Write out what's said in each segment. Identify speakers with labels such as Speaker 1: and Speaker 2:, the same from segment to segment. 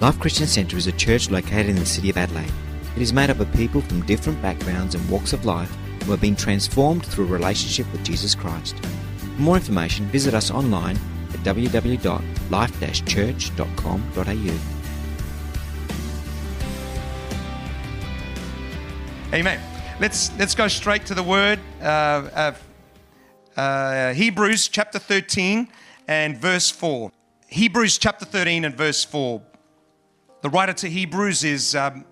Speaker 1: Life Christian Centre is a church located in the city of Adelaide. It is made up of people from different backgrounds and walks of life who have been transformed through a relationship with Jesus Christ. For more information, visit us online at www.life-church.com.au.
Speaker 2: Amen. Let's let's go straight to the word. Uh, of, uh, Hebrews chapter 13 and verse 4. Hebrews chapter 13 and verse 4. The writer to Hebrews is um,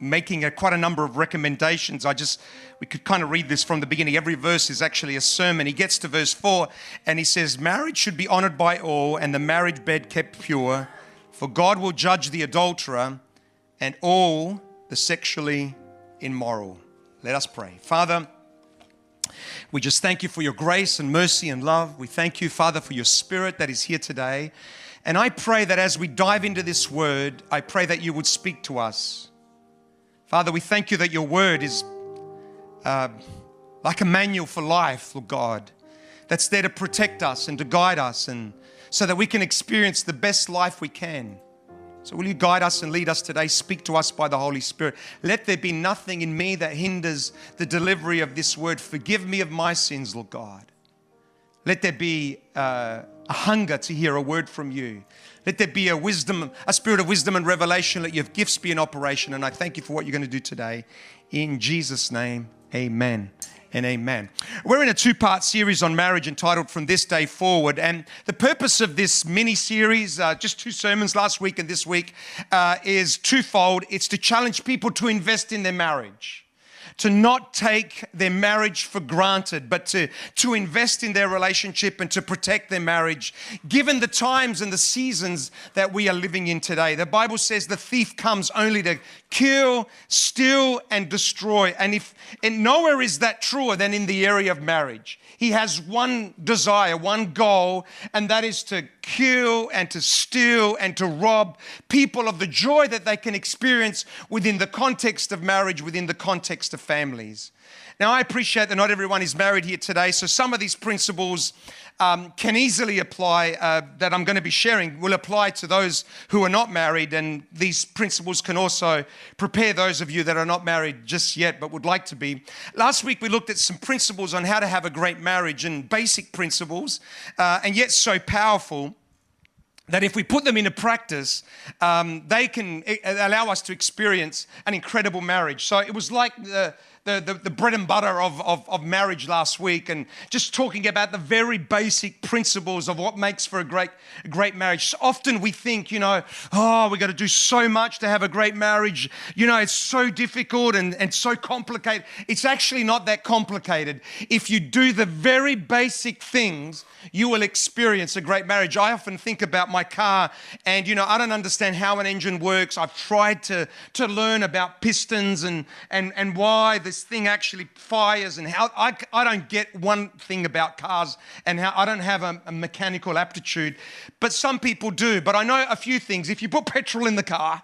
Speaker 2: making a, quite a number of recommendations. I just, we could kind of read this from the beginning. Every verse is actually a sermon. He gets to verse 4 and he says, Marriage should be honored by all and the marriage bed kept pure, for God will judge the adulterer and all the sexually immoral. Let us pray. Father, we just thank you for your grace and mercy and love. We thank you, Father, for your spirit that is here today. And I pray that as we dive into this word, I pray that you would speak to us. Father, we thank you that your word is uh, like a manual for life, Lord God, that's there to protect us and to guide us and so that we can experience the best life we can. So, will you guide us and lead us today? Speak to us by the Holy Spirit. Let there be nothing in me that hinders the delivery of this word. Forgive me of my sins, Lord God. Let there be uh, a hunger to hear a word from you. Let there be a wisdom, a spirit of wisdom and revelation. Let your gifts be in operation. And I thank you for what you're going to do today. In Jesus' name, amen and amen. We're in a two part series on marriage entitled From This Day Forward. And the purpose of this mini series, uh, just two sermons last week and this week, uh, is twofold. It's to challenge people to invest in their marriage to not take their marriage for granted, but to, to invest in their relationship and to protect their marriage, given the times and the seasons that we are living in today. The Bible says the thief comes only to kill, steal, and destroy. And if and nowhere is that truer than in the area of marriage. He has one desire, one goal, and that is to kill and to steal and to rob people of the joy that they can experience within the context of marriage, within the context of families. Now, I appreciate that not everyone is married here today, so some of these principles um, can easily apply, uh, that I'm going to be sharing, will apply to those who are not married. And these principles can also prepare those of you that are not married just yet but would like to be. Last week, we looked at some principles on how to have a great marriage and basic principles, uh, and yet so powerful that if we put them into practice, um, they can eh, allow us to experience an incredible marriage. So it was like the the, the, the bread and butter of, of, of marriage last week and just talking about the very basic principles of what makes for a great, great marriage. Often we think, you know, oh, we've got to do so much to have a great marriage. You know, it's so difficult and, and so complicated. It's actually not that complicated. If you do the very basic things, you will experience a great marriage. I often think about my car and, you know, I don't understand how an engine works. I've tried to, to learn about pistons and, and, and why this thing actually fires and how I, I don't get one thing about cars and how I don't have a, a mechanical aptitude, but some people do. But I know a few things. If you put petrol in the car,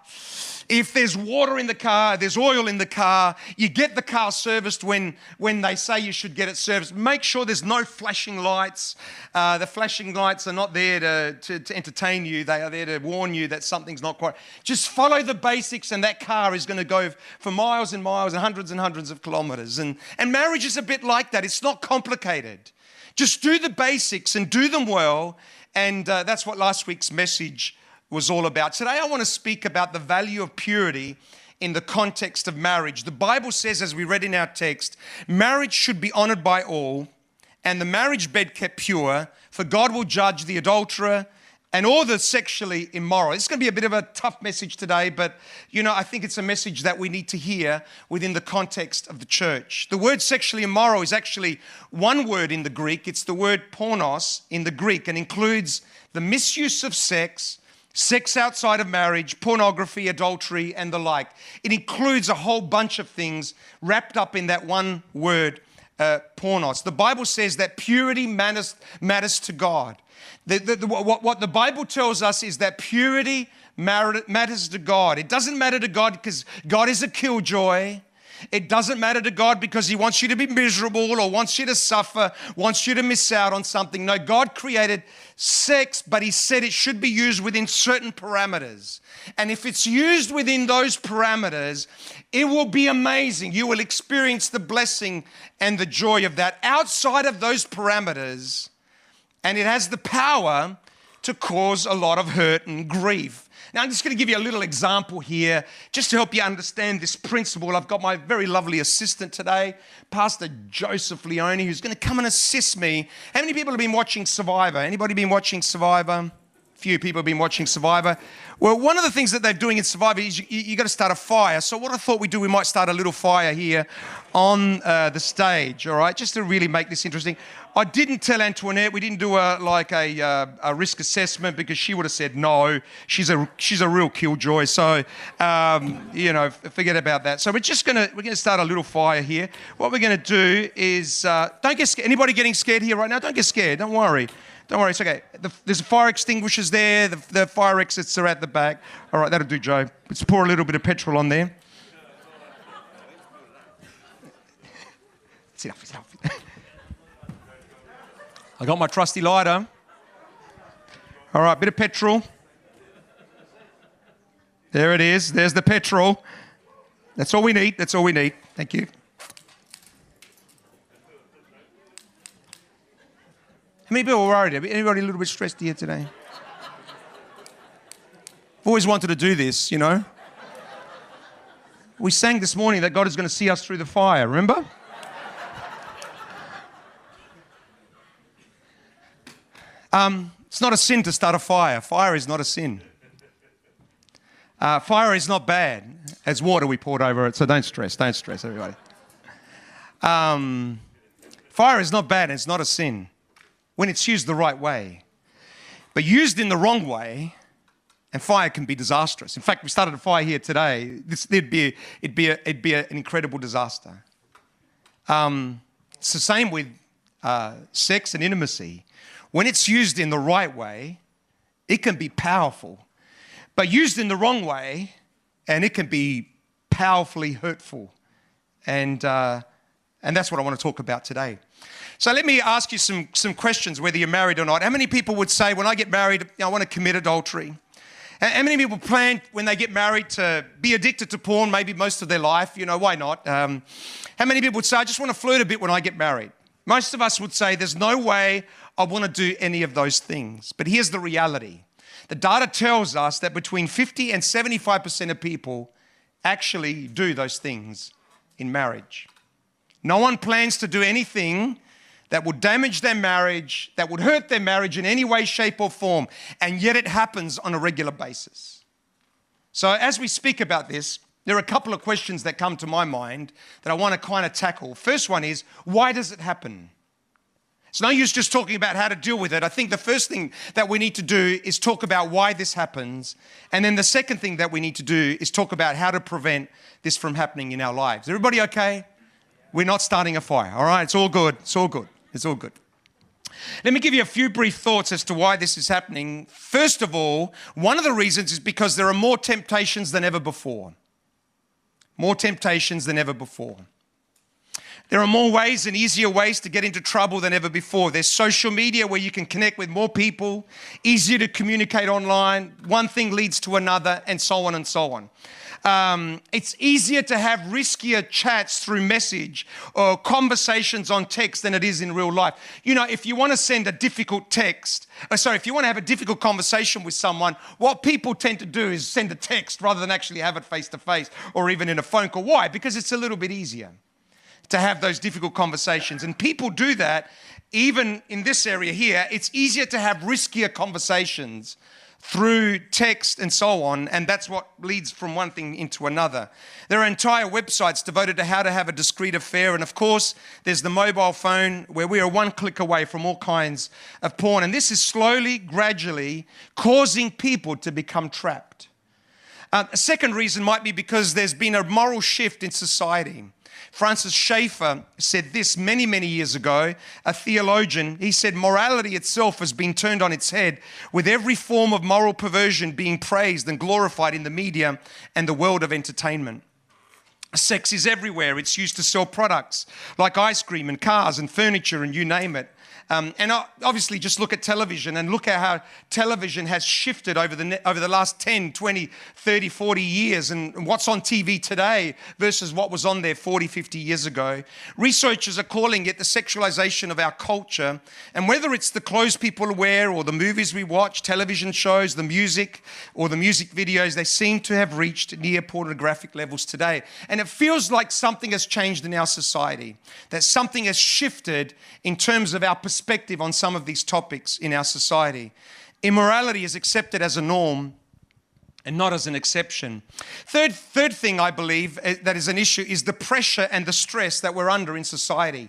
Speaker 2: if there's water in the car, there's oil in the car, you get the car serviced when, when they say you should get it serviced. Make sure there's no flashing lights. Uh, the flashing lights are not there to, to, to entertain you, they are there to warn you that something's not quite. Just follow the basics, and that car is going to go for miles and miles and hundreds and hundreds of kilometers. And, and marriage is a bit like that, it's not complicated. Just do the basics and do them well. And uh, that's what last week's message was all about. Today, I want to speak about the value of purity in the context of marriage. The Bible says, as we read in our text, marriage should be honored by all, and the marriage bed kept pure, for God will judge the adulterer and all the sexually immoral. It's going to be a bit of a tough message today, but you know, I think it's a message that we need to hear within the context of the church. The word sexually immoral is actually one word in the Greek, it's the word pornos in the Greek, and includes the misuse of sex sex outside of marriage, pornography, adultery, and the like. It includes a whole bunch of things wrapped up in that one word, uh, pornos. The Bible says that purity matters, matters to God. The, the, the, what, what the Bible tells us is that purity matters to God. It doesn't matter to God because God is a killjoy. It doesn't matter to God because He wants you to be miserable or wants you to suffer, wants you to miss out on something. No, God created sex, but He said it should be used within certain parameters. And if it's used within those parameters, it will be amazing. You will experience the blessing and the joy of that outside of those parameters. And it has the power to cause a lot of hurt and grief. Now, I'm just going to give you a little example here just to help you understand this principle. I've got my very lovely assistant today, Pastor Joseph Leone, who's going to come and assist me. How many people have been watching Survivor? Anybody been watching Survivor? few people have been watching Survivor. Well, one of the things that they're doing in Survivor is you, you got to start a fire. So, what I thought we'd do, we might start a little fire here on uh, the stage, all right, just to really make this interesting. I didn't tell Antoinette. We didn't do a like a, uh, a risk assessment because she would have said no. She's a she's a real killjoy. So um, you know, forget about that. So we're just gonna we're gonna start a little fire here. What we're gonna do is uh, don't get. Anybody getting scared here right now? Don't get scared. Don't worry. Don't worry, it's okay. The, there's fire extinguishers there. The, the fire exits are at the back. All right, that'll do, Joe. Let's pour a little bit of petrol on there. It's enough, it's enough. I got my trusty lighter. All right, bit of petrol. There it is. There's the petrol. That's all we need. That's all we need. Thank you. How many people are worried? Anybody a little bit stressed here today? I've always wanted to do this, you know. We sang this morning that God is going to see us through the fire, remember? Um, it's not a sin to start a fire. Fire is not a sin. Uh, fire is not bad. It's water we poured over it, so don't stress. Don't stress, everybody. Um, fire is not bad. It's not a sin when it's used the right way. But used in the wrong way, and fire can be disastrous. In fact, we started a fire here today. This, it'd be, it'd be, a, it'd be a, an incredible disaster. Um, it's the same with uh, sex and intimacy. When it's used in the right way, it can be powerful. But used in the wrong way, and it can be powerfully hurtful. And, uh, and that's what I want to talk about today. So let me ask you some, some questions, whether you're married or not. How many people would say, when I get married, I want to commit adultery? How many people plan when they get married to be addicted to porn, maybe most of their life? You know, why not? Um, how many people would say, I just want to flirt a bit when I get married? Most of us would say, there's no way I want to do any of those things. But here's the reality the data tells us that between 50 and 75% of people actually do those things in marriage. No one plans to do anything that would damage their marriage, that would hurt their marriage in any way, shape, or form. And yet it happens on a regular basis. So, as we speak about this, there are a couple of questions that come to my mind that I want to kind of tackle. First one is why does it happen? It's no use just talking about how to deal with it. I think the first thing that we need to do is talk about why this happens. And then the second thing that we need to do is talk about how to prevent this from happening in our lives. Everybody okay? We're not starting a fire, all right? It's all good. It's all good. It's all good. Let me give you a few brief thoughts as to why this is happening. First of all, one of the reasons is because there are more temptations than ever before. More temptations than ever before. There are more ways and easier ways to get into trouble than ever before. There's social media where you can connect with more people, easier to communicate online. One thing leads to another, and so on and so on. Um, it's easier to have riskier chats through message or conversations on text than it is in real life. You know, if you want to send a difficult text, uh, sorry, if you want to have a difficult conversation with someone, what people tend to do is send a text rather than actually have it face to face or even in a phone call. Why? Because it's a little bit easier to have those difficult conversations. And people do that even in this area here. It's easier to have riskier conversations through text and so on, and that's what leads from one thing into another. There are entire websites devoted to how to have a discreet affair, and of course, there's the mobile phone where we are one click away from all kinds of porn, and this is slowly, gradually causing people to become trapped. Uh, a second reason might be because there's been a moral shift in society. Francis Schaeffer said this many, many years ago, a theologian. He said, Morality itself has been turned on its head, with every form of moral perversion being praised and glorified in the media and the world of entertainment. Sex is everywhere. It's used to sell products like ice cream and cars and furniture and you name it. Um, and obviously, just look at television and look at how television has shifted over the, over the last 10, 20, 30, 40 years and what's on TV today versus what was on there 40, 50 years ago. Researchers are calling it the sexualization of our culture. And whether it's the clothes people wear or the movies we watch, television shows, the music, or the music videos, they seem to have reached near pornographic levels today. And it feels like something has changed in our society, that something has shifted in terms of our perspective perspective on some of these topics in our society. Immorality is accepted as a norm and not as an exception. Third, third thing I believe eh, that is an issue is the pressure and the stress that we're under in society.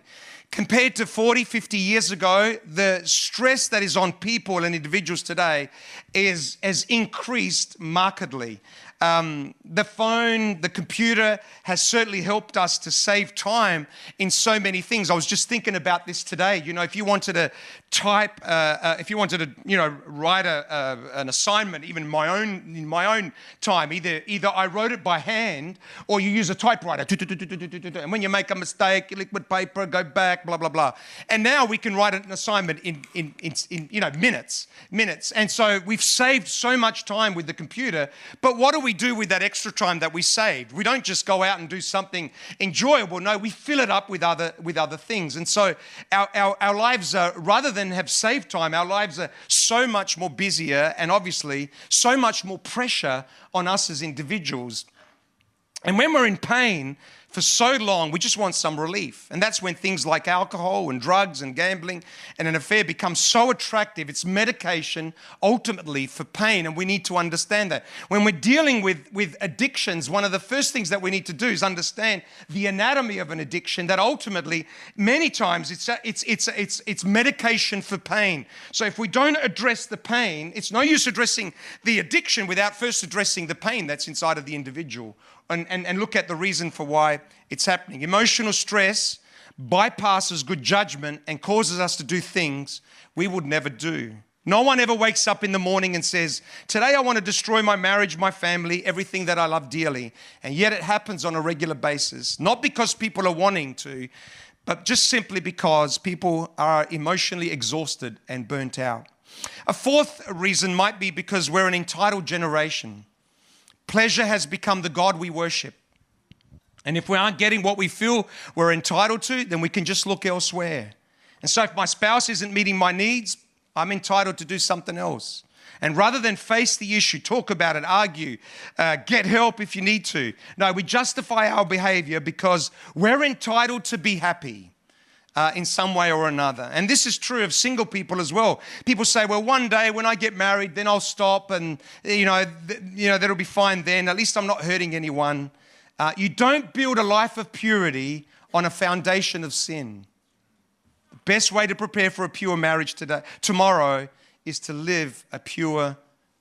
Speaker 2: Compared to 40, 50 years ago, the stress that is on people and individuals today is, has increased markedly. Um, the phone, the computer has certainly helped us to save time in so many things. I was just thinking about this today. You know, if you wanted to type, uh, uh, if you wanted to, you know, write a, uh, an assignment, even my own in my own time, either either I wrote it by hand or you use a typewriter. And when you make a mistake, liquid paper, go back, blah blah blah. And now we can write an assignment in in, in, in you know minutes, minutes. And so we've saved so much time with the computer. But what do we we do with that extra time that we saved? We don't just go out and do something enjoyable. No, we fill it up with other, with other things. And so our, our, our lives are, rather than have saved time, our lives are so much more busier and obviously so much more pressure on us as individuals. And when we're in pain, for so long, we just want some relief. And that's when things like alcohol and drugs and gambling and an affair become so attractive. It's medication ultimately for pain, and we need to understand that. When we're dealing with, with addictions, one of the first things that we need to do is understand the anatomy of an addiction, that ultimately, many times, it's, it's, it's, it's, it's medication for pain. So if we don't address the pain, it's no use addressing the addiction without first addressing the pain that's inside of the individual and, and, and look at the reason for why it's happening. Emotional stress bypasses good judgment and causes us to do things we would never do. No one ever wakes up in the morning and says, Today I want to destroy my marriage, my family, everything that I love dearly. And yet it happens on a regular basis. Not because people are wanting to, but just simply because people are emotionally exhausted and burnt out. A fourth reason might be because we're an entitled generation. Pleasure has become the God we worship. And if we aren't getting what we feel we're entitled to, then we can just look elsewhere. And so if my spouse isn't meeting my needs, I'm entitled to do something else. And rather than face the issue, talk about it, argue, uh, get help if you need to, no, we justify our behavior because we're entitled to be happy uh, in some way or another. And this is true of single people as well. People say, well, one day when I get married, then I'll stop and, you know, th- you know that'll be fine then. At least I'm not hurting anyone. Uh, you don't build a life of purity on a foundation of sin. The best way to prepare for a pure marriage today, tomorrow is to live a pure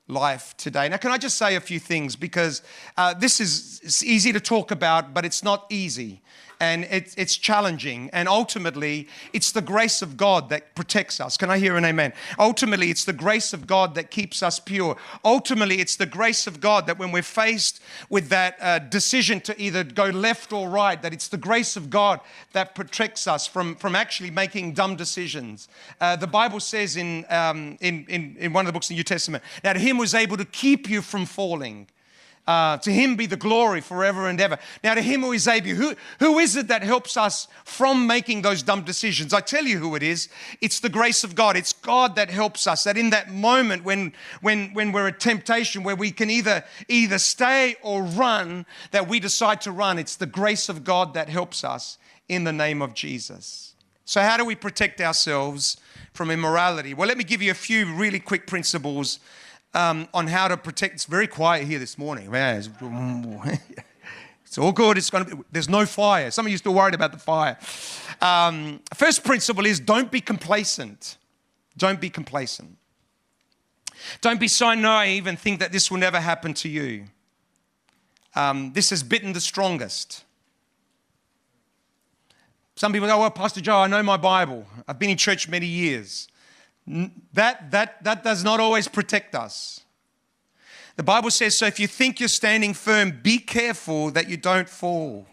Speaker 2: life today. Now, can I just say a few things? Because uh, this is easy to talk about, but it's not easy and it's, it's challenging. And ultimately, it's the grace of God that protects us. Can I hear an amen? Ultimately, it's the grace of God that keeps us pure. Ultimately, it's the grace of God that when we're faced with that uh, decision to either go left or right, that it's the grace of God that protects us from, from actually making dumb decisions. Uh, the Bible says in, um, in, in, in one of the books in the New Testament that Him was able to keep you from falling. Uh, to him be the glory forever and ever. Now, to him who is able, who, who is it that helps us from making those dumb decisions? I tell you who it is. It's the grace of God. It's God that helps us. That in that moment when, when, when we're at temptation, where we can either, either stay or run, that we decide to run, it's the grace of God that helps us in the name of Jesus. So, how do we protect ourselves from immorality? Well, let me give you a few really quick principles um, on how to protect. It's very quiet here this morning. It's all good. It's going to be, there's no fire. Some of you still worried about the fire. Um, first principle is don't be complacent. Don't be complacent. Don't be so naive and think that this will never happen to you. Um, this has bitten the strongest. Some people go, Well, Pastor Joe, I know my Bible. I've been in church many years that, that, that does not always protect us. The Bible says, so if you think you're standing firm, be careful that you don't fall.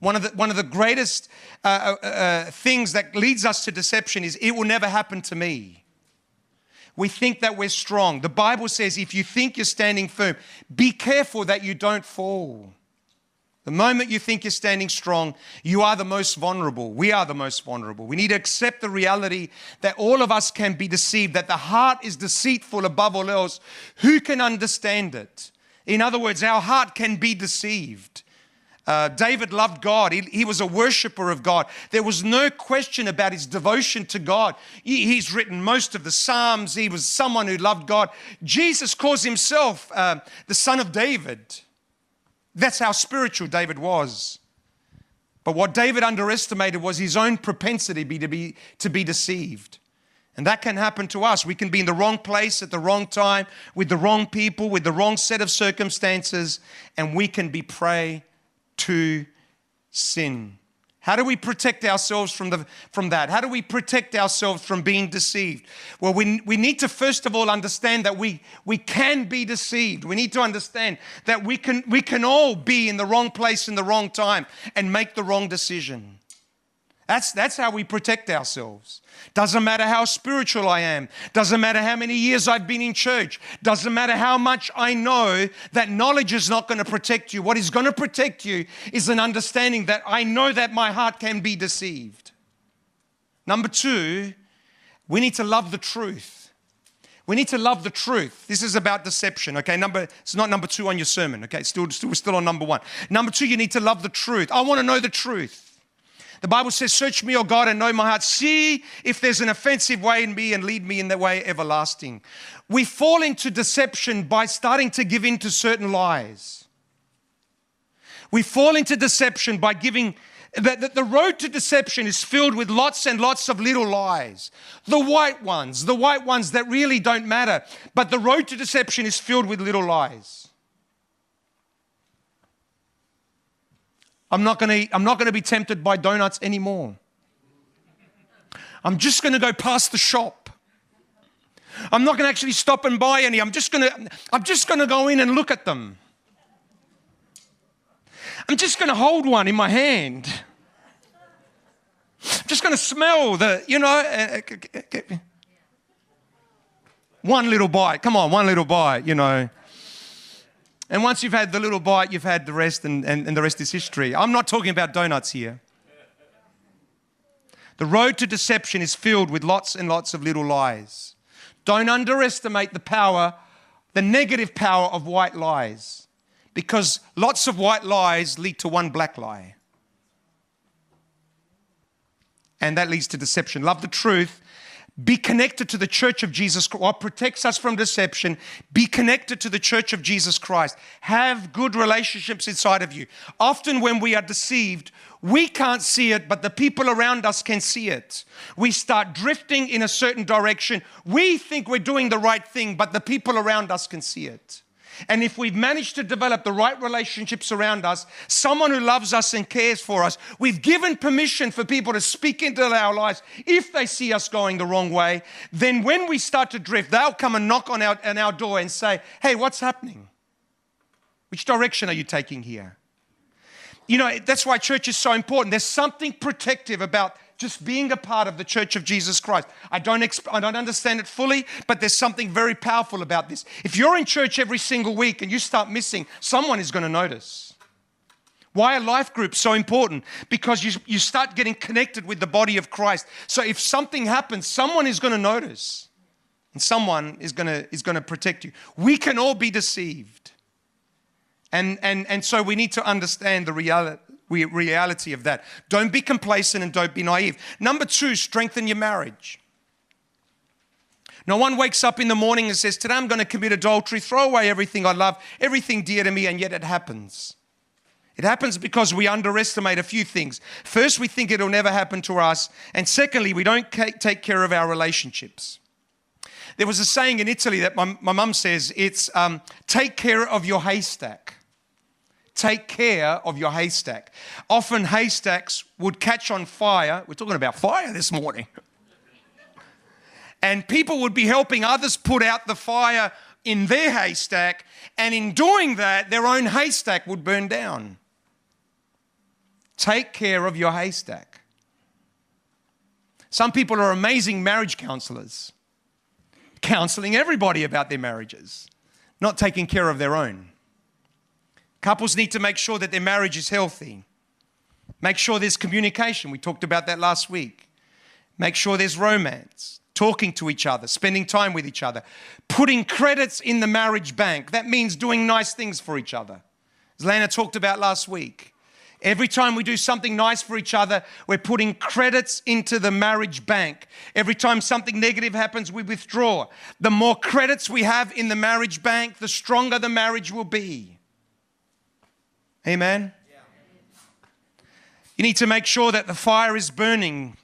Speaker 2: One of the, one of the greatest uh, uh, uh, things that leads us to deception is it will never happen to me. We think that we're strong. The Bible says if you think you're standing firm, be careful that you don't fall. The moment you think you're standing strong, you are the most vulnerable. We are the most vulnerable. We need to accept the reality that all of us can be deceived, that the heart is deceitful above all else. Who can understand it? In other words, our heart can be deceived. Uh, David loved God. He, he, was a worshiper of God. There was no question about his devotion to God. He, he's written most of the Psalms. He was someone who loved God. Jesus calls himself uh, the son of David. That's how spiritual David was. But what David underestimated was his own propensity to be, to be deceived. And that can happen to us. We can be in the wrong place at the wrong time, with the wrong people, with the wrong set of circumstances, and we can be prey to sin. How do we protect ourselves from, the, from that? How do we protect ourselves from being deceived? Well, we, we need to first of all understand that we, we can be deceived. We need to understand that we can, we can all be in the wrong place in the wrong time and make the wrong decision. That's, that's how we protect ourselves. Doesn't matter how spiritual I am. Doesn't matter how many years I've been in church. Doesn't matter how much I know that knowledge is not going to protect you. What is going to protect you is an understanding that I know that my heart can be deceived. Number two, we need to love the truth. We need to love the truth. This is about deception. Okay, number it's not number two on your sermon. Okay, still, still we're still on number one. Number two, you need to love the truth. I want to know the truth. The Bible says, Search me, O God, and know my heart. See if there's an offensive way in me and lead me in the way everlasting. We fall into deception by starting to give in to certain lies. We fall into deception by giving that the road to deception is filled with lots and lots of little lies. The white ones, the white ones that really don't matter. But the road to deception is filled with little lies. I'm not going to I'm not going to be tempted by donuts anymore. I'm just going to go past the shop. I'm not going to actually stop and buy any. I'm just going to I'm just going to go in and look at them. I'm just going to hold one in my hand. I'm just going to smell the, you know, uh, uh, one little bite. Come on, one little bite, you know. And once you've had the little bite, you've had the rest, and, and, and the rest is history. I'm not talking about donuts here. The road to deception is filled with lots and lots of little lies. Don't underestimate the power, the negative power of white lies, because lots of white lies lead to one black lie. And that leads to deception. Love the truth be connected to the church of Jesus Christ. What protects us from deception? Be connected to the church of Jesus Christ. Have good relationships inside of you. Often, when we are deceived, we can't see it, but the people around us can see it. We start drifting in a certain direction. We think we're doing the right thing, but the people around us can see it. And if we've managed to develop the right relationships around us, someone who loves us and cares for us, we've given permission for people to speak into our lives. If they see us going the wrong way, then when we start to drift, they'll come and knock on our, on our door and say, Hey, what's happening? Which direction are you taking here? You know, that's why church is so important. There's something protective about just being a part of the church of Jesus Christ. I don't, exp- I don't understand it fully, but there's something very powerful about this. If you're in church every single week and you start missing, someone is going to notice. Why are life groups so important? Because you, you start getting connected with the body of Christ. So if something happens, someone is going to notice. And someone is going to, is going to protect you. We can all be deceived. And, and, and so we need to understand the reality, reality of that. Don't be complacent and don't be naive. Number two, strengthen your marriage. No one wakes up in the morning and says, Today I'm going to commit adultery, throw away everything I love, everything dear to me, and yet it happens. It happens because we underestimate a few things. First, we think it'll never happen to us. And secondly, we don't take care of our relationships. There was a saying in Italy that my mum says it's um, take care of your haystack. Take care of your haystack. Often haystacks would catch on fire. We're talking about fire this morning. And people would be helping others put out the fire in their haystack, And in doing that, their own haystack would burn down. Take care of your haystack. Some people are amazing marriage counselors, counseling everybody about their marriages, not taking care of their own. Couples need to make sure that their marriage is healthy. Make sure there's communication. We talked about that last week. Make sure there's romance, talking to each other, spending time with each other, putting credits in the marriage bank. That means doing nice things for each other. As Lana talked about last week. Every time we do something nice for each other, we're putting credits into the marriage bank. Every time something negative happens, we withdraw. The more credits we have in the marriage bank, the stronger the marriage will be. Amen? You need to make sure that the fire is burning.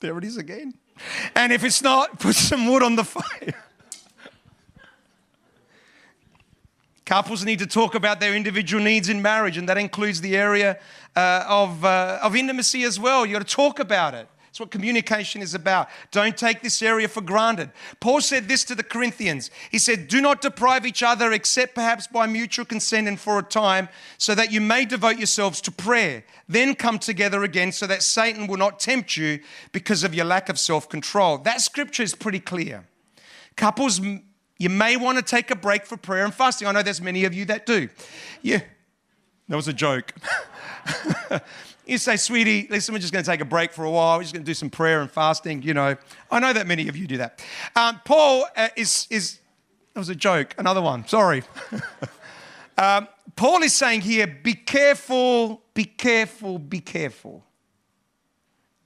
Speaker 2: There it is again. And if it's not, put some wood on the fire. Couples need to talk about their individual needs in marriage, and that includes the area uh, of, uh, of intimacy as well. You've got to talk about it. That's what communication is about. Don't take this area for granted. Paul said this to the Corinthians. He said, Do not deprive each other except perhaps by mutual consent and for a time, so that you may devote yourselves to prayer. Then come together again so that Satan will not tempt you because of your lack of self control. That scripture is pretty clear. Couples, you may want to take a break for prayer and fasting. I know there's many of you that do. Yeah, that was a joke. You say, sweetie, listen, we're just going to take a break for a while. We're just going to do some prayer and fasting. You know, I know that many of you do that. Um, Paul uh, is, is, that was a joke, another one, sorry. um, Paul is saying here, be careful, be careful, be careful.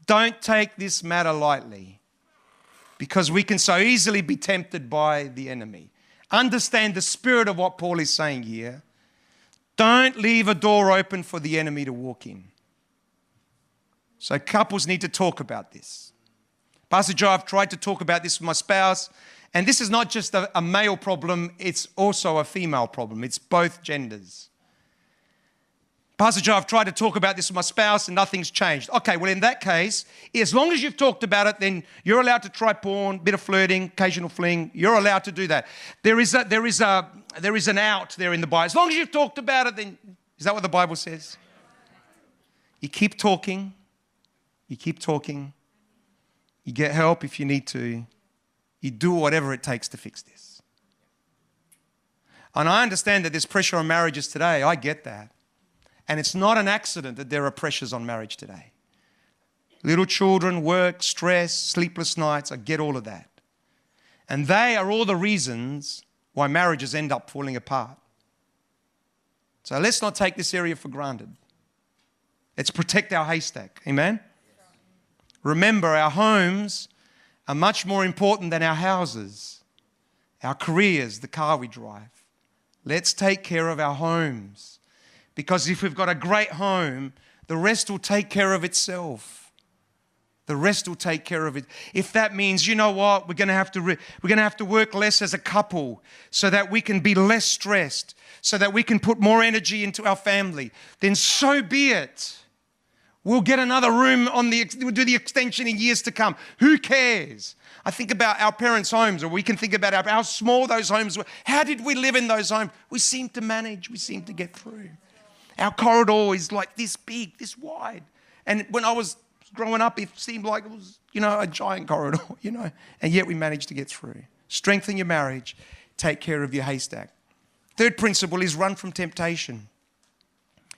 Speaker 2: Don't take this matter lightly because we can so easily be tempted by the enemy. Understand the spirit of what Paul is saying here. Don't leave a door open for the enemy to walk in. So couples need to talk about this. Pastor Joe, I've tried to talk about this with my spouse, and this is not just a, a male problem, it's also a female problem. It's both genders. Pastor Joe, I've tried to talk about this with my spouse and nothing's changed. Okay, well, in that case, as long as you've talked about it, then you're allowed to try porn, bit of flirting, occasional fling. You're allowed to do that. There is, a, there is, a, there is an out there in the Bible. As long as you've talked about it, then is that what the Bible says? You keep talking, you keep talking. You get help if you need to. You do whatever it takes to fix this. And I understand that there's pressure on marriages today. I get that. And it's not an accident that there are pressures on marriage today. Little children, work, stress, sleepless nights, I get all of that. And they are all the reasons why marriages end up falling apart. So let's not take this area for granted. Let's protect our haystack. Amen? Remember, our homes are much more important than our houses, our careers, the car we drive. Let's take care of our homes. Because if we've got a great home, the rest will take care of itself. The rest will take care of it. If that means, you know what, we're going to have to re- we're going to have to work less as a couple so that we can be less stressed, so that we can put more energy into our family, then so be it. We'll get another room on the, we'll do the extension in years to come. Who cares? I think about our parents' homes, or we can think about how small those homes were. How did we live in those homes? We seem to manage, we seem to get through. Our corridor is like this big, this wide. And when I was growing up, it seemed like it was, you know, a giant corridor, you know, and yet we managed to get through. Strengthen your marriage, take care of your haystack. Third principle is run from temptation,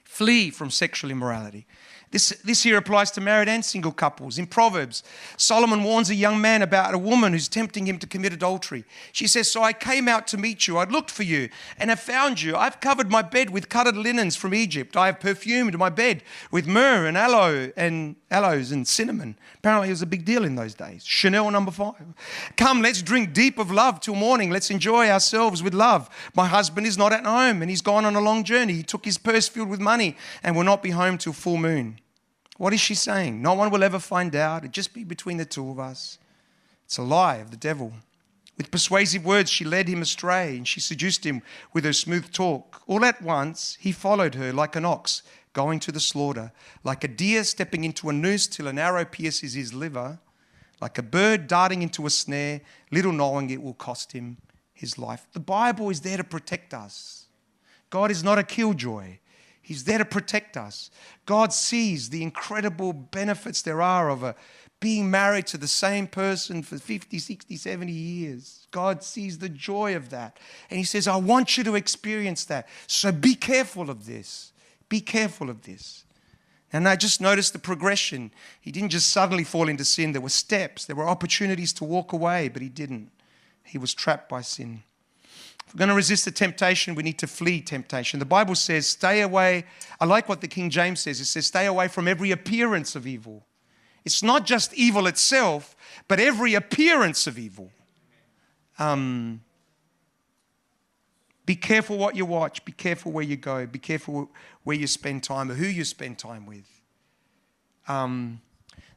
Speaker 2: flee from sexual immorality. This, this here applies to married and single couples. In Proverbs, Solomon warns a young man about a woman who's tempting him to commit adultery. She says, So I came out to meet you. I looked for you and have found you. I've covered my bed with colored linens from Egypt. I have perfumed my bed with myrrh and aloe and aloes and cinnamon. Apparently, it was a big deal in those days. Chanel number five. Come, let's drink deep of love till morning. Let's enjoy ourselves with love. My husband is not at home and he's gone on a long journey. He took his purse filled with money and will not be home till full moon. What is she saying? No one will ever find out. It'd just be between the two of us. It's a lie of the devil. With persuasive words, she led him astray and she seduced him with her smooth talk. All at once, he followed her like an ox going to the slaughter, like a deer stepping into a noose till an arrow pierces his liver, like a bird darting into a snare, little knowing it will cost him his life. The Bible is there to protect us. God is not a killjoy. He's there to protect us. God sees the incredible benefits there are of a, being married to the same person for 50, 60, 70 years. God sees the joy of that. And He says, I want you to experience that. So be careful of this. Be careful of this. And I just noticed the progression. He didn't just suddenly fall into sin. There were steps, there were opportunities to walk away, but he didn't. He was trapped by sin. We're going to resist the temptation, we need to flee temptation. The Bible says, stay away. I like what the King James says. It says, stay away from every appearance of evil. It's not just evil itself, but every appearance of evil. Um, be careful what you watch. Be careful where you go. Be careful where you spend time or who you spend time with. Um,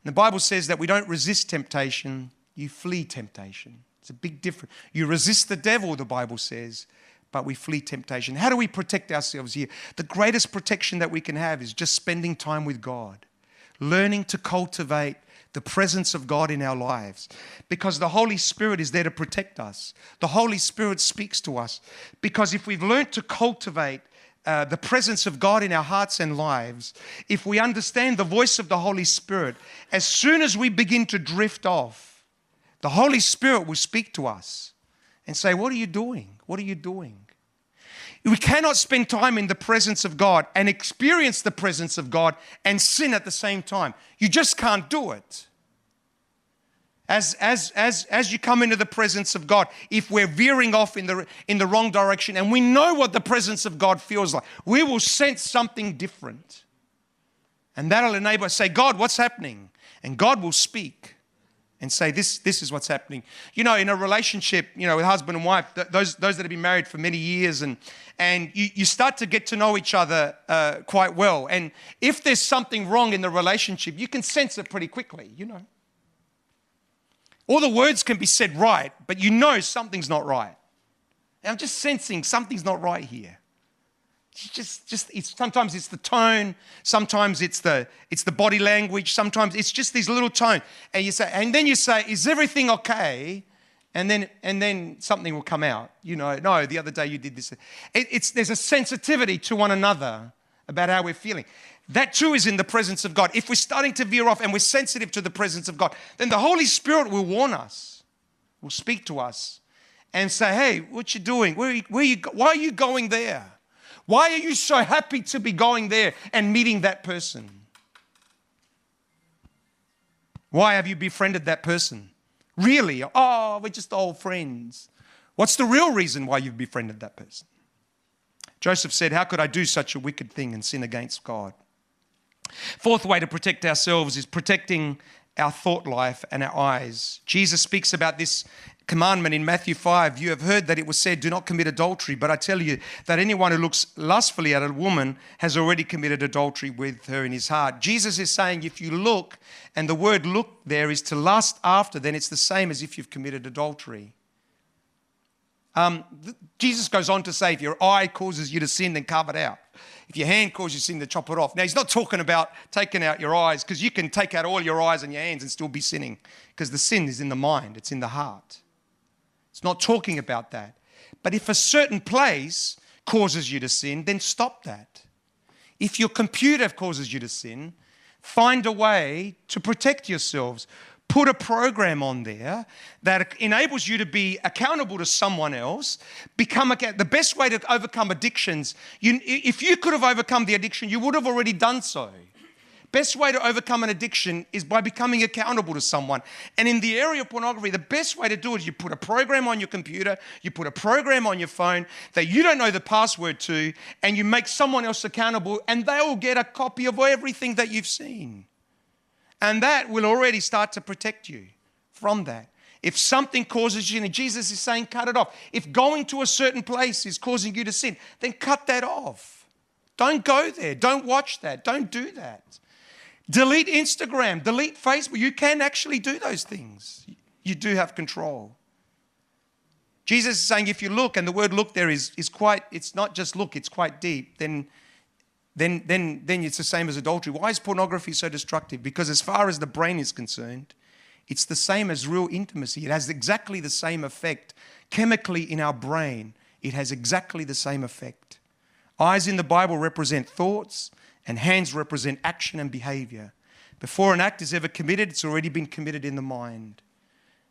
Speaker 2: the Bible says that we don't resist temptation, you flee temptation. It's a big difference. You resist the devil, the Bible says, but we flee temptation. How do we protect ourselves here? The greatest protection that we can have is just spending time with God, learning to cultivate the presence of God in our lives because the Holy Spirit is there to protect us. The Holy Spirit speaks to us because if we've learned to cultivate uh, the presence of God in our hearts and lives, if we understand the voice of the Holy Spirit, as soon as we begin to drift off, the Holy Spirit will speak to us and say, What are you doing? What are you doing? We cannot spend time in the presence of God and experience the presence of God and sin at the same time. You just can't do it. As, as, as, as you come into the presence of God, if we're veering off in the, in the wrong direction and we know what the presence of God feels like, we will sense something different. And that'll enable us to say, God, what's happening? And God will speak and say, this, this is what's happening. You know, in a relationship, you know, with husband and wife, th- those, those that have been married for many years, and, and you, you start to get to know each other uh, quite well. And if there's something wrong in the relationship, you can sense it pretty quickly, you know. All the words can be said right, but you know something's not right. And I'm just sensing something's not right here just just it's sometimes it's the tone sometimes it's the it's the body language sometimes it's just these little tone. And you say and then you say is everything okay? And then and then something will come out. You know no the other day you did this. It, it's there's a sensitivity to one another about how we're feeling. That too is in the presence of god. If we're starting to veer off and we're sensitive to the presence of god then the holy spirit will warn us will speak to us and say hey what you doing? Where, where you, why are you going there why are you so happy to be going there and meeting that person? Why have you befriended that person? Really? Oh, we're just old friends. What's the real reason why you've befriended that person? Joseph said, How could I do such a wicked thing and sin against God? Fourth way to protect ourselves is protecting our thought life and our eyes. Jesus speaks about this commandment in Matthew 5, you have heard that it was said, Do not commit adultery. But I tell you that anyone who looks lustfully at a woman has already committed adultery with her in his heart. Jesus is saying, If you look, and the word look there is to lust after, then it's the same as if you've committed adultery. Um, Jesus goes on to say, If your eye causes you to sin, then carve it out. If your hand causes you sin, then chop it off. Now, he's not talking about taking out your eyes, because you can take out all your eyes and your hands and still be sinning, because the sin is in the mind, it's in the heart. It's not talking about that. But if a certain place causes you to sin, then stop that. If your computer causes you to sin, find a way to protect yourselves. Put a program on there that enables you to be accountable to someone else. Become the best way to overcome addictions. You, if you could have overcome the addiction, you would have already done so. Best way to overcome an addiction is by becoming accountable to someone. And in the area of pornography, the best way to do it is you put a program on your computer, you put a program on your phone that you don't know the password to, and you make someone else accountable, and they will get a copy of everything that you've seen. And that will already start to protect you from that. If something causes you, and Jesus is saying, cut it off. If going to a certain place is causing you to sin, then cut that off. Don't go there. Don't watch that. Don't do that. Delete Instagram, delete Facebook. You can actually do those things. You do have control. Jesus is saying if you look, and the word look there is, is quite, it's not just look, it's quite deep, then, then, then, then it's the same as adultery. Why is pornography so destructive? Because as far as the brain is concerned, It's the same as real intimacy. It has exactly the same effect. Chemically in our brain, it has exactly the same effect. Eyes in the Bible represent thoughts, and hands represent action and behavior. Before an act is ever committed, it's already been committed in the mind.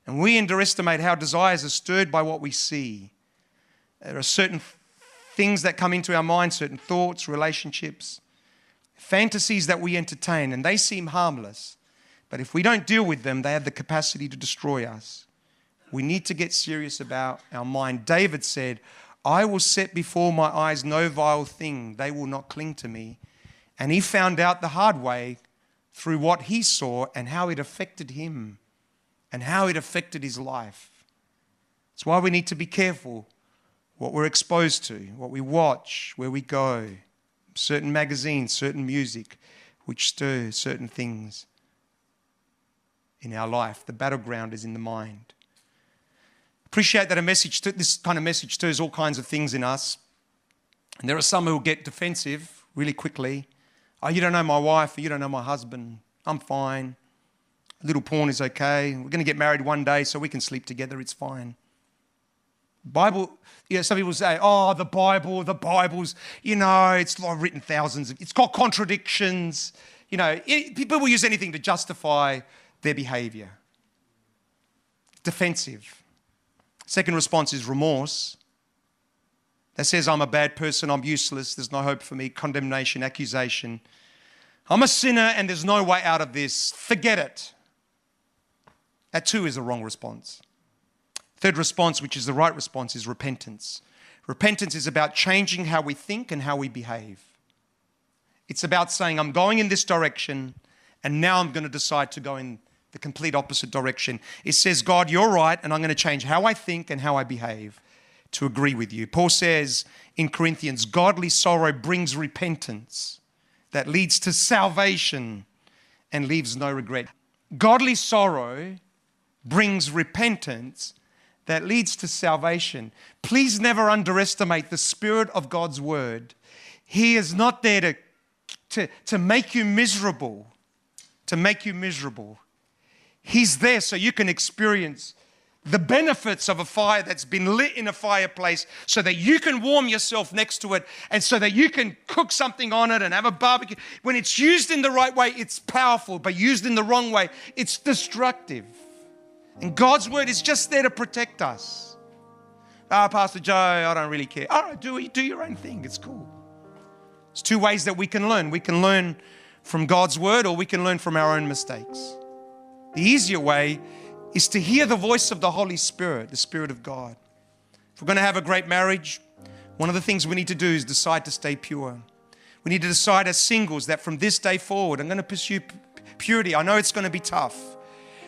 Speaker 2: And we underestimate how desires are stirred by what we see. There are certain things that come into our mind, certain thoughts, relationships, fantasies that we entertain, and they seem harmless. But if we don't deal with them, they have the capacity to destroy us. We need to get serious about our mind. David said, I will set before my eyes no vile thing, they will not cling to me. And he found out the hard way through what he saw and how it affected him and how it affected his life. It's why we need to be careful what we're exposed to, what we watch, where we go, certain magazines, certain music, which stir certain things in our life. The battleground is in the mind. Appreciate that a message, this kind of message stirs all kinds of things in us. And there are some who get defensive really quickly. Oh, you don't know my wife, or you don't know my husband. I'm fine. A little porn is okay. We're going to get married one day so we can sleep together. It's fine. Bible, you know, some people say, oh, the Bible, the Bible's, you know, it's I've written thousands of, it's got contradictions. You know, it, people will use anything to justify their behavior. Defensive. Second response is remorse. That says, I'm a bad person, I'm useless, there's no hope for me, condemnation, accusation. I'm a sinner and there's no way out of this. Forget it. That too is a wrong response. Third response, which is the right response, is repentance. Repentance is about changing how we think and how we behave. It's about saying, I'm going in this direction, and now I'm going to decide to go in the complete opposite direction. It says, God, you're right, and I'm going to change how I think and how I behave to agree with you. Paul says in Corinthians, godly sorrow brings repentance that leads to salvation and leaves no regret. Godly sorrow brings repentance that leads to salvation. Please never underestimate the Spirit of God's Word. He is not there to, to, to make you miserable, to make you miserable. He's there so you can experience the benefits of a fire that's been lit in a fireplace so that you can warm yourself next to it and so that you can cook something on it and have a barbecue. When it's used in the right way, it's powerful, but used in the wrong way, it's destructive. And God's word is just there to protect us. Ah, oh, Pastor Joe, I don't really care. All right, do, do your own thing. It's cool. There's two ways that we can learn. We can learn from God's word or we can learn from our own mistakes. The easier way is to hear the voice of the Holy Spirit, the Spirit of God. If we're going to have a great marriage, one of the things we need to do is decide to stay pure. We need to decide as singles that from this day forward, I'm going to pursue purity. I know it's going to be tough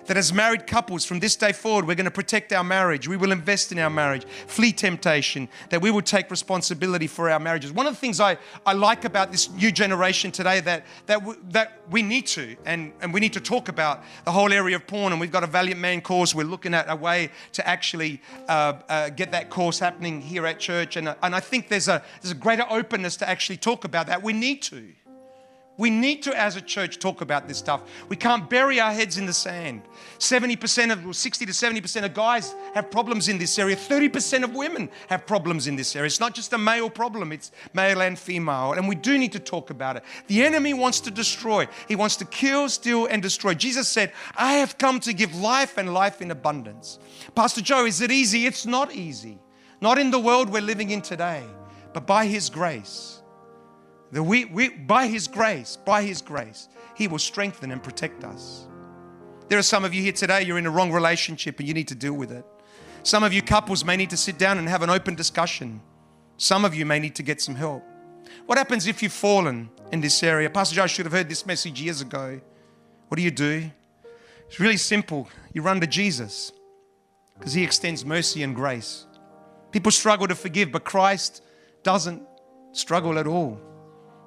Speaker 2: that as married couples from this day forward, we're going to protect our marriage. We will invest in our marriage, flee temptation, that we will take responsibility for our marriages. One of the things I, I like about this new generation today that, that, that we need to, and, and we need to talk about the whole area of porn. And we've got a Valiant Man course. We're looking at a way to actually uh, uh, get that course happening here at church. And, uh, and I think there's a, there's a greater openness to actually talk about that. We need to. We need to, as a church, talk about this stuff. We can't bury our heads in the sand. 70% of, 60 to 70% of guys have problems in this area. 30% of women have problems in this area. It's not just a male problem, it's male and female. And we do need to talk about it. The enemy wants to destroy, he wants to kill, steal, and destroy. Jesus said, I have come to give life and life in abundance. Pastor Joe, is it easy? It's not easy. Not in the world we're living in today, but by his grace. That we, we, by His grace, by His grace, He will strengthen and protect us. There are some of you here today, you're in a wrong relationship and you need to deal with it. Some of you couples may need to sit down and have an open discussion. Some of you may need to get some help. What happens if you've fallen in this area? Pastor Joe should have heard this message years ago. What do you do? It's really simple. You run to Jesus because He extends mercy and grace. People struggle to forgive, but Christ doesn't struggle at all.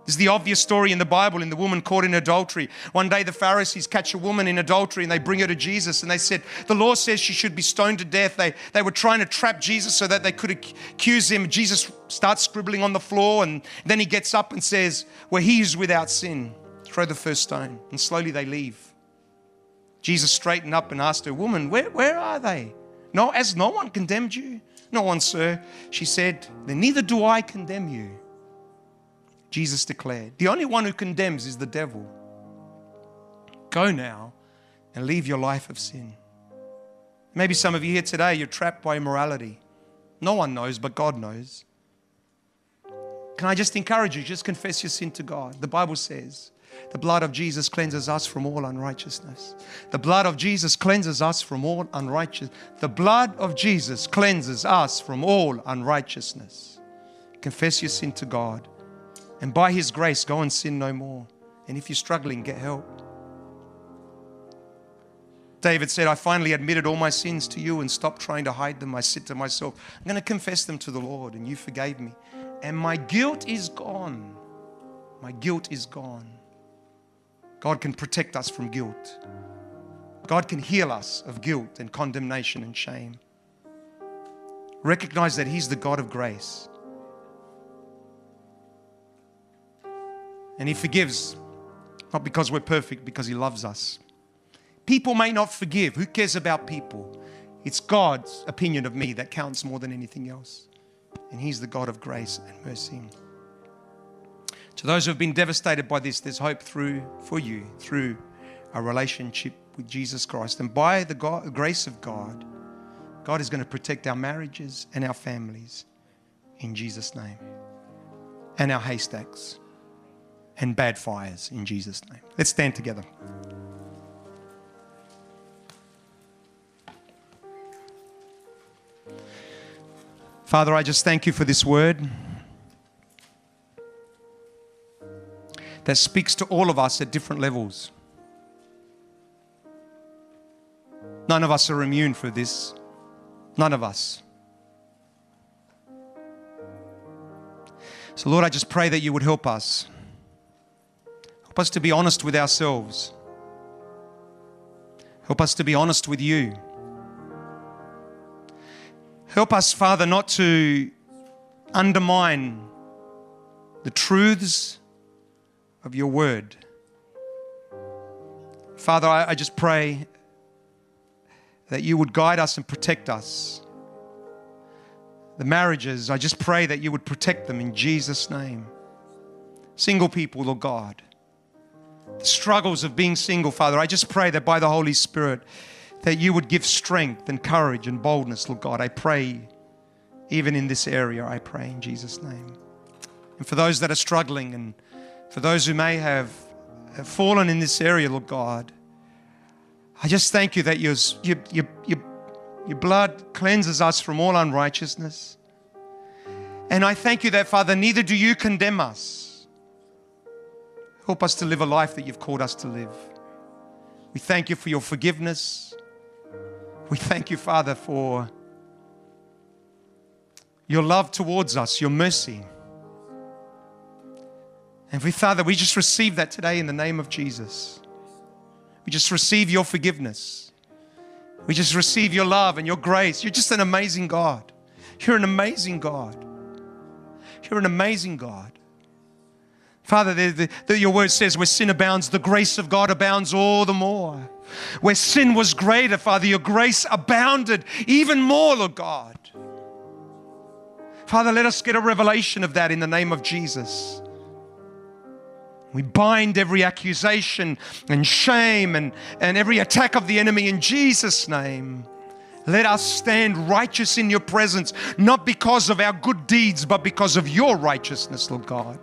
Speaker 2: This is the obvious story in the Bible in the woman caught in adultery. One day the Pharisees catch a woman in adultery and they bring her to Jesus and they said, The law says she should be stoned to death. They, they were trying to trap Jesus so that they could accuse him. Jesus starts scribbling on the floor and then he gets up and says, Well, he is without sin. Throw the first stone. And slowly they leave. Jesus straightened up and asked her, Woman, where, where are they? No, as no one condemned you? No one, sir. She said, Then neither do I condemn you. Jesus declared, The only one who condemns is the devil. Go now and leave your life of sin. Maybe some of you here today, you're trapped by immorality. No one knows, but God knows. Can I just encourage you? Just confess your sin to God. The Bible says, the blood of Jesus cleanses us from all unrighteousness. The blood of Jesus cleanses us from all unrighteousness. The blood of Jesus cleanses us from all unrighteousness. Confess your sin to God. And by His grace, go and sin no more. And if you're struggling, get help. David said, I finally admitted all my sins to you and stopped trying to hide them. I said to myself, I'm going to confess them to the Lord, and you forgave me. And my guilt is gone. My guilt is gone. God can protect us from guilt. God can heal us of guilt and condemnation and shame. Recognize that He's the God of grace. And He forgives, not because we're perfect, because He loves us. People may not forgive. Who cares about people? It's God's opinion of me that counts more than anything else. And He's the God of grace and mercy. To those who have been devastated by this, there's hope through for you through a relationship with Jesus Christ. And by the God, grace of God, God is going to protect our marriages and our families in Jesus' name. And our haystacks and bad fires in Jesus' name. Let's stand together. Father, I just thank you for this word that speaks to all of us at different levels. None of us are immune for this. None of us. So, Lord, I just pray that you would help us. Help us to be honest with ourselves. Help us to be honest with you. Help us, Father, not to undermine the truths of your word. Father, I, I, just pray that you would guide us and protect us. The marriages, I just pray that you would protect them in Jesus' name. Single people, Lord God. The struggles of being single, Father, I just pray that by the Holy Spirit, that you would give strength and courage and boldness, Lord God. I pray, even in this area, I pray in Jesus' name. And for those that are struggling and for those who may have, have fallen in this area, Lord God, I just thank you that your, your, your, your, your blood cleanses us from all unrighteousness. And I thank you that, Father, neither do you condemn us. Help us to live a life that you've called us to live. We thank you for your forgiveness. We thank you, Father, for your love towards us, your mercy. And we, Father, we just receive that today in the name of Jesus. We just receive your forgiveness. We just receive your love and your grace. You're just an amazing God. You're an amazing God. You're an amazing God. Father, the, the, your word says where sin abounds, the grace of God abounds all the more. Where sin was greater, Father, your grace abounded even more, Lord God. Father, let us get a revelation of that in the name of Jesus. We bind every accusation and shame and, and every attack of the enemy in Jesus' name. Let us stand righteous in your presence, not because of our good deeds, but because of your righteousness, Lord God.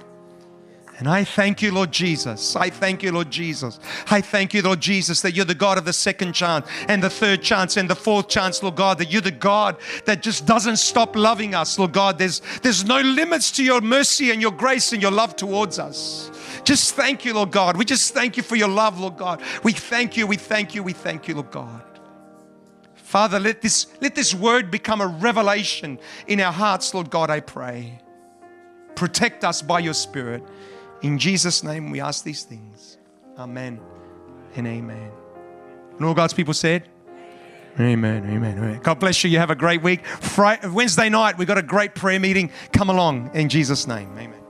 Speaker 2: And I thank you, Lord Jesus. I thank you, Lord Jesus. I thank you, Lord Jesus, that you're the God of the second chance and the third chance and the fourth chance, Lord God, that you're the God that just doesn't stop loving us, Lord God. There's, there's no limits to your mercy and your grace and your love towards us. Just thank you, Lord God. We just thank you for your love, Lord God. We thank you, we thank you, we thank you, Lord God. Father, let this, let this word become a revelation in our hearts, Lord God, I pray. Protect us by your Spirit. In Jesus' name, we ask these things. Amen and amen. And all God's people said, Amen, amen, amen. God bless you. You have a great week. Friday, Wednesday night, we've got a great prayer meeting. Come along in Jesus' name. Amen.